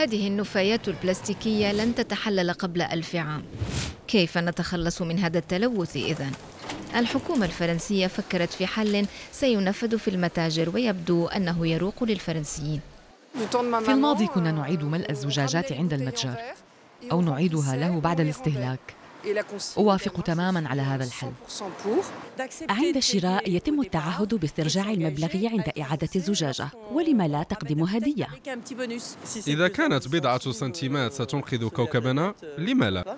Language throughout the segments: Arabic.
هذه النفايات البلاستيكية لن تتحلل قبل ألف عام. كيف نتخلص من هذا التلوث إذن؟ الحكومة الفرنسية فكرت في حل سينفذ في المتاجر ويبدو أنه يروق للفرنسيين. في الماضي كنا نعيد ملء الزجاجات عند المتجر أو نعيدها له بعد الاستهلاك. أوافق تماما على هذا الحل. عند الشراء يتم التعهد باسترجاع المبلغ عند إعادة الزجاجة. ولم لا تقدم هدية. إذا كانت بضعة سنتيمات ستنقذ كوكبنا لم لا؟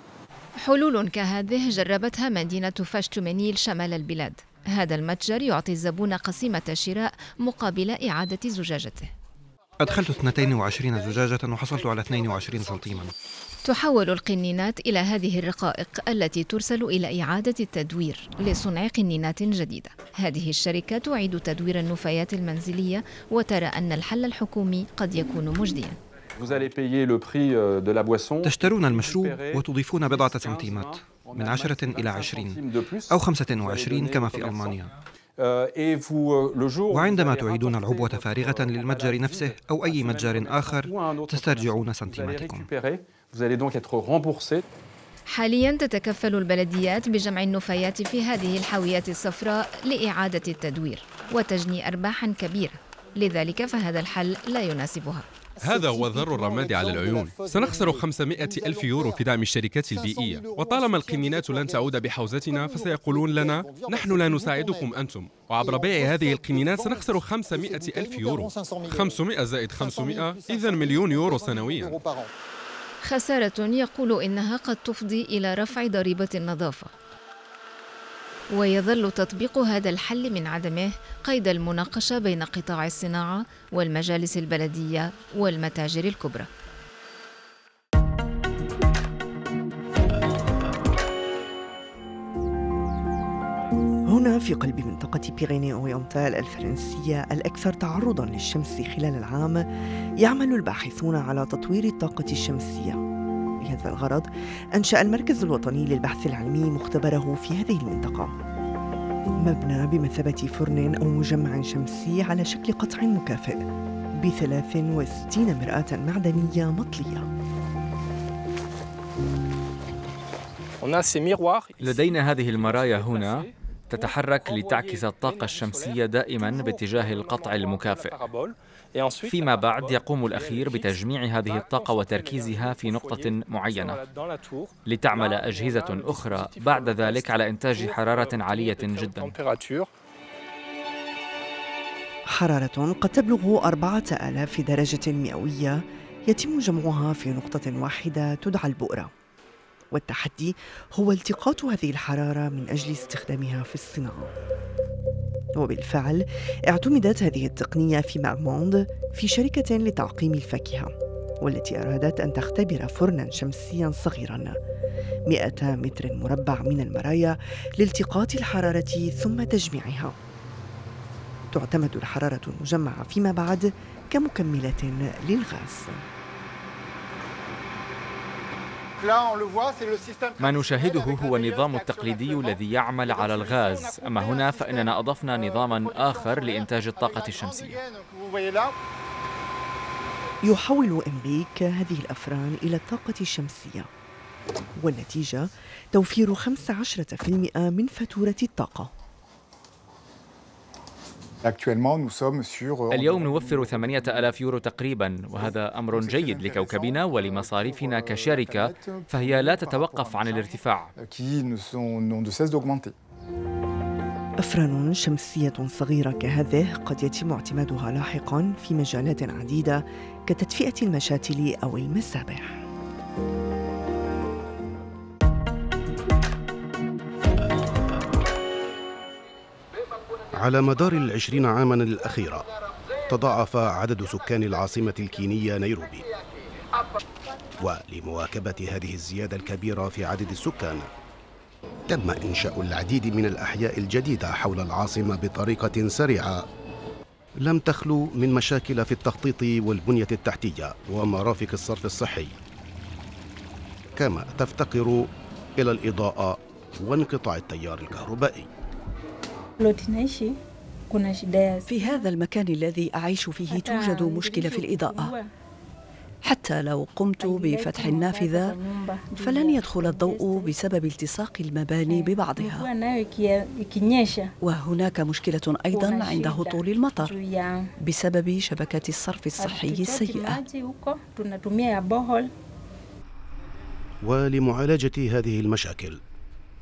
حلول كهذه جربتها مدينة فاشتومنيل شمال البلاد. هذا المتجر يعطي الزبون قسيمة شراء مقابل إعادة زجاجته. أدخلت 22 زجاجة وحصلت على 22 سنتيما. تحول القنينات إلى هذه الرقائق التي ترسل إلى إعادة التدوير لصنع قنينات جديدة هذه الشركة تعيد تدوير النفايات المنزلية وترى أن الحل الحكومي قد يكون مجدياً. تشترون المشروب وتضيفون بضعة سنتيمات من عشرة إلى عشرين أو خمسة وعشرين كما في ألمانيا. وعندما تعيدون العبوة فارغة للمتجر نفسه أو أي متجر آخر تسترجعون سنتيماتكم. حاليا تتكفل البلديات بجمع النفايات في هذه الحاويات الصفراء لإعادة التدوير وتجني أرباحا كبيرة. لذلك فهذا الحل لا يناسبها. هذا هو ذر الرماد على العيون. سنخسر 500 ألف يورو في دعم الشركات البيئية. وطالما القنينات لن تعود بحوزتنا فسيقولون لنا نحن لا نساعدكم أنتم. وعبر بيع هذه القنينات سنخسر 500 ألف يورو. 500 زائد 500 إذا مليون يورو سنويا. خسارة يقول إنها قد تفضي إلى رفع ضريبة النظافة. ويظل تطبيق هذا الحل من عدمه قيد المناقشة بين قطاع الصناعة والمجالس البلدية والمتاجر الكبرى. هنا في قلب منطقة بيريني أورينتال الفرنسية الأكثر تعرضاً للشمس خلال العام يعمل الباحثون على تطوير الطاقة الشمسية. لهذا الغرض أنشأ المركز الوطني للبحث العلمي مختبره في هذه المنطقة. مبنى بمثابة فرن أو مجمع شمسي على شكل قطع مكافئ ب 63 مرآة معدنية مطلية. لدينا هذه المرايا هنا تتحرك لتعكس الطاقة الشمسية دائما باتجاه القطع المكافئ. فيما بعد يقوم الأخير بتجميع هذه الطاقة وتركيزها في نقطة معينة. لتعمل أجهزة أخرى بعد ذلك على إنتاج حرارة عالية جدا. حرارة قد تبلغ أربعة آلاف درجة مئوية. يتم جمعها في نقطة واحدة تدعى البؤرة والتحدي هو التقاط هذه الحرارة من أجل استخدامها في الصناعة. وبالفعل اعتمدت هذه التقنية في ماغموند في شركة لتعقيم الفاكهة والتي أرادت أن تختبر فرنا شمسيا صغيرا 100 متر مربع من المرايا لالتقاط الحرارة ثم تجميعها. تعتمد الحرارة المجمعة فيما بعد كمكملة للغاز. ما نشاهده هو النظام التقليدي الذي يعمل على الغاز. أما هنا فإننا أضفنا نظاما آخر لإنتاج الطاقة الشمسية. يحول إنريك هذه الأفران إلى الطاقة الشمسية. والنتيجة توفير 15% من فاتورة الطاقة. Euh, اليوم نوفر 8000 يورو تقريبا وهذا أمر جيد لكوكبنا ولمصاريفنا كشركة فهي لا تتوقف عن الارتفاع. أفران شمسية صغيرة كهذه قد يتم اعتمادها لاحقا في مجالات عديدة كتدفئة المشاتل أو المسابح. على مدار العشرين عاما الأخيرة تضاعف عدد سكان العاصمة الكينية نيروبي. ولمواكبة هذه الزيادة الكبيرة في عدد السكان تم إنشاء العديد من الأحياء الجديدة حول العاصمة بطريقة سريعة. لم تخلو من مشاكل في التخطيط والبنية التحتية ومرافق الصرف الصحي. كما تفتقر إلى الإضاءة وانقطاع التيار الكهربائي. في هذا المكان الذي أعيش فيه توجد مشكلة في الإضاءة. حتى لو قمت بفتح النافذة فلن يدخل الضوء بسبب التصاق المباني ببعضها. وهناك مشكلة أيضا عند هطول المطر بسبب شبكة الصرف الصحي السيئة. ولمعالجة هذه المشاكل.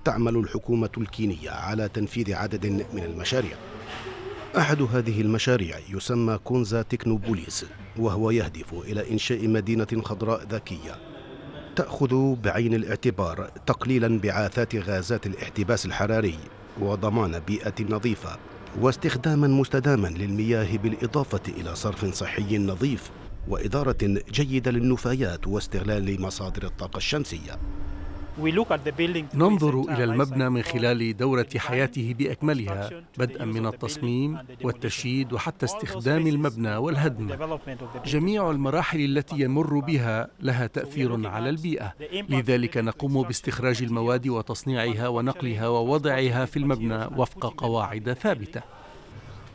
تعمل الحكومة الكينية على تنفيذ عدد من المشاريع. أحد هذه المشاريع يسمى كونزا تكنوبوليس وهو يهدف إلى إنشاء مدينة خضراء ذكية. تأخذ بعين الاعتبار تقليل انبعاثات غازات الاحتباس الحراري وضمان بيئة نظيفة واستخداما مستداما للمياه بالإضافة إلى صرف صحي نظيف وإدارة جيدة للنفايات واستغلال مصادر الطاقة الشمسية. ننظر إلى المبنى من خلال دورة حياته بأكملها بدءا من التصميم والتشييد وحتى استخدام المبنى والهدم. جميع المراحل التي يمر بها لها تأثير على البيئة. لذلك نقوم باستخراج المواد وتصنيعها ونقلها ووضعها في المبنى وفق قواعد ثابتة.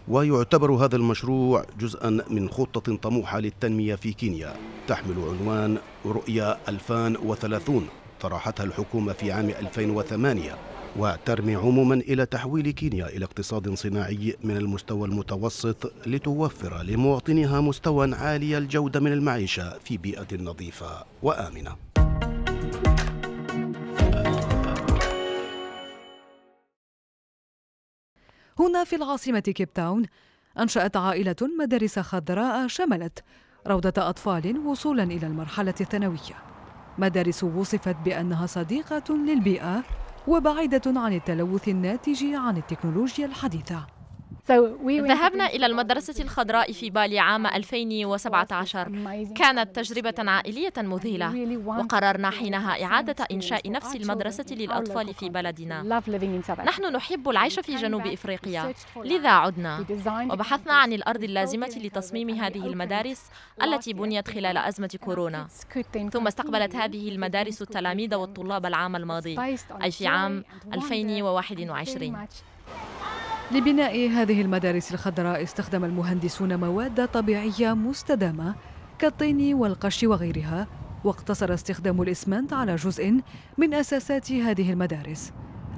ويعتبر هذا المشروع جزءا من خطة طموحة للتنمية في كينيا. تحمل عنوان رؤية 2030 طرحتها الحكومة في عام 2008 وترمي عموما إلى تحويل كينيا إلى اقتصاد صناعي من المستوى المتوسط لتوفر لمواطنيها مستوى عالي الجودة من المعيشة في بيئة نظيفة وآمنة. هنا في العاصمة كيب تاون أنشأت عائلة مدارس خضراء شملت روضة أطفال وصولا إلى المرحلة الثانوية. مدارس وصفت بأنها صديقة للبيئة وبعيدة عن التلوث الناتج عن التكنولوجيا الحديثة. ذهبنا إلى المدرسة الخضراء في بالي عام 2017 كانت تجربة عائلية مذهلة. وقررنا حينها إعادة إنشاء نفس المدرسة للأطفال في بلدنا. نحن نحب العيش في جنوب إفريقيا. لذا عدنا. وبحثنا عن الأرض اللازمة لتصميم هذه المدارس التي بنيت خلال أزمة كورونا. ثم استقبلت هذه المدارس التلاميذ والطلاب العام الماضي. أي في عام 2021 لبناء هذه المدارس الخضراء استخدم المهندسون مواد طبيعية مستدامة كالطين والقش وغيرها واقتصر استخدام الإسمنت على جزء من أساسات هذه المدارس.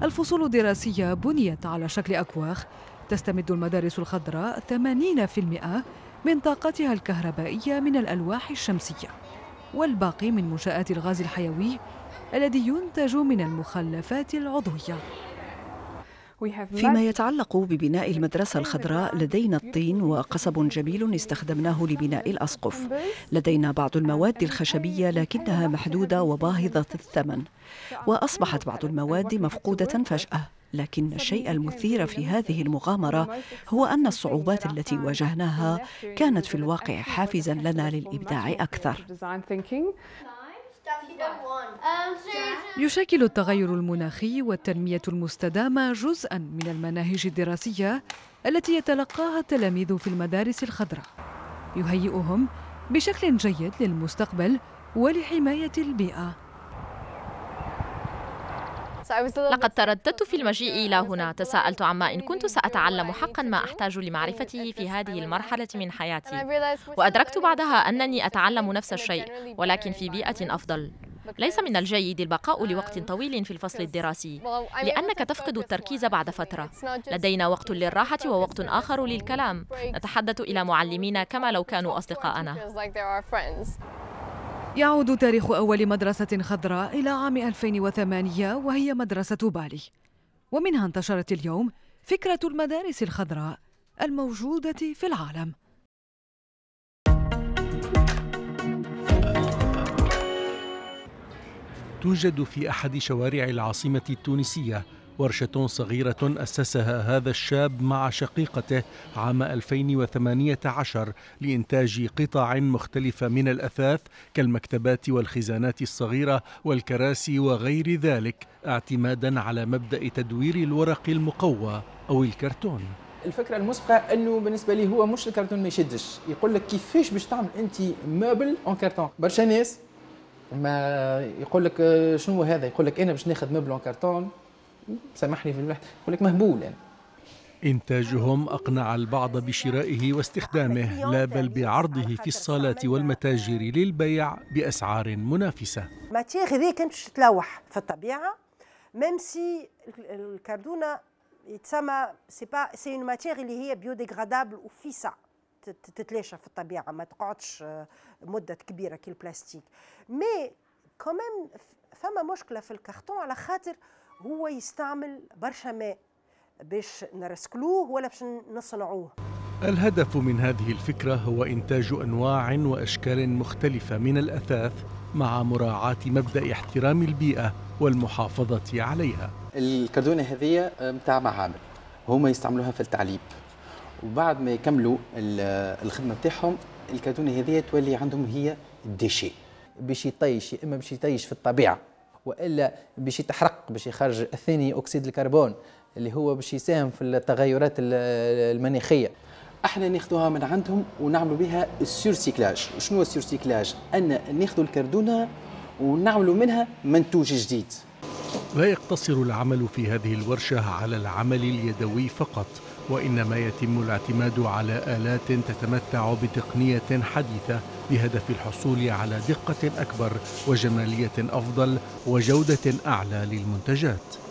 الفصول الدراسية بنيت على شكل أكواخ. تستمد المدارس الخضراء 80% من طاقتها الكهربائية من الألواح الشمسية. والباقي من منشآت الغاز الحيوي الذي ينتج من المخلفات العضوية. فيما يتعلق ببناء المدرسة الخضراء لدينا الطين وقصب جميل استخدمناه لبناء الأسقف. لدينا بعض المواد الخشبية لكنها محدودة وباهظة الثمن. وأصبحت بعض المواد مفقودة فجأة. لكن الشيء المثير في هذه المغامرة هو أن الصعوبات التي واجهناها كانت في الواقع حافزا لنا للإبداع أكثر. يشكل التغير المناخي والتنمية المستدامة جزءا من المناهج الدراسية التي يتلقاها التلاميذ في المدارس الخضراء. يهيئهم بشكل جيد للمستقبل ولحماية البيئة. لقد ترددت في المجيء إلى هنا. تساءلت عما إن كنت سأتعلم حقا ما أحتاج لمعرفته في هذه المرحلة من حياتي. وأدركت بعدها أنني أتعلم نفس الشيء ولكن في بيئة أفضل. ليس من الجيد البقاء لوقت طويل في الفصل الدراسي لأنك تفقد التركيز بعد فترة. لدينا وقت للراحة ووقت آخر للكلام. نتحدث إلى معلمينا كما لو كانوا أصدقاءنا. يعود تاريخ أول مدرسة خضراء إلى عام 2008 وهي مدرسة بالي. ومنها انتشرت اليوم فكرة المدارس الخضراء الموجودة في العالم. توجد في أحد شوارع العاصمة التونسية ورشة صغيرة أسسها هذا الشاب مع شقيقته عام 2018 لإنتاج قطع مختلفة من الأثاث كالمكتبات والخزانات الصغيرة والكراسي وغير ذلك اعتمادا على مبدأ تدوير الورق المقوى أو الكرتون. الفكرة المسبقة أنه بالنسبة لي هو مش الكرتون ما يشدش. يقول لك كيفاش باش تعمل أنت meubles en carton برشا ناس ما يقول لك شنو هذا؟ يقول لك أنا باش ناخذ meubles en carton سامحني في الملح يقول لك مهبول يعني. إنتاجهم أقنع البعض بشرائه واستخدامه لا بل بعرضه في الصالات والمتاجر للبيع بأسعار منافسة. matière هذه كانت باش تتلوح في الطبيعة même si الكردونة يتسمى c'est pas c'est une matière اللي هي biodégradable وفيسع تتلاشى في الطبيعة ما تقعدش مدة كبيرة كالبلاستيك مي كمان فما مشكلة في الكرتون على خاطر هو يستعمل برشا ماء باش نرسكلوه ولا باش نصنعوه. الهدف من هذه الفكرة هو إنتاج أنواع وأشكال مختلفة من الأثاث مع مراعاة مبدأ احترام البيئة والمحافظة عليها. الكردونة هذه متاع معامل. هما يستعملوها في التعليب وبعد ما يكملوا الخدمة بتاعهم الكردونة هذه تولي عندهم هي déchet باش يطيش يا إما باش يطيش في الطبيعة. والا باش يتحرق باش يخرج ثاني اكسيد الكربون اللي هو باش يساهم في التغيرات المناخية. إحنا ناخذوها من عندهم ونعملوا بها ال surcyclage شنو ال surcyclage أن ناخذوا الكردونة ونعملوا منها منتوج جديد. لا يقتصر العمل في هذه الورشة على العمل اليدوي فقط وإنما يتم الاعتماد على آلات تتمتع بتقنية حديثة بهدف الحصول على دقة أكبر وجمالية أفضل وجودة أعلى للمنتجات.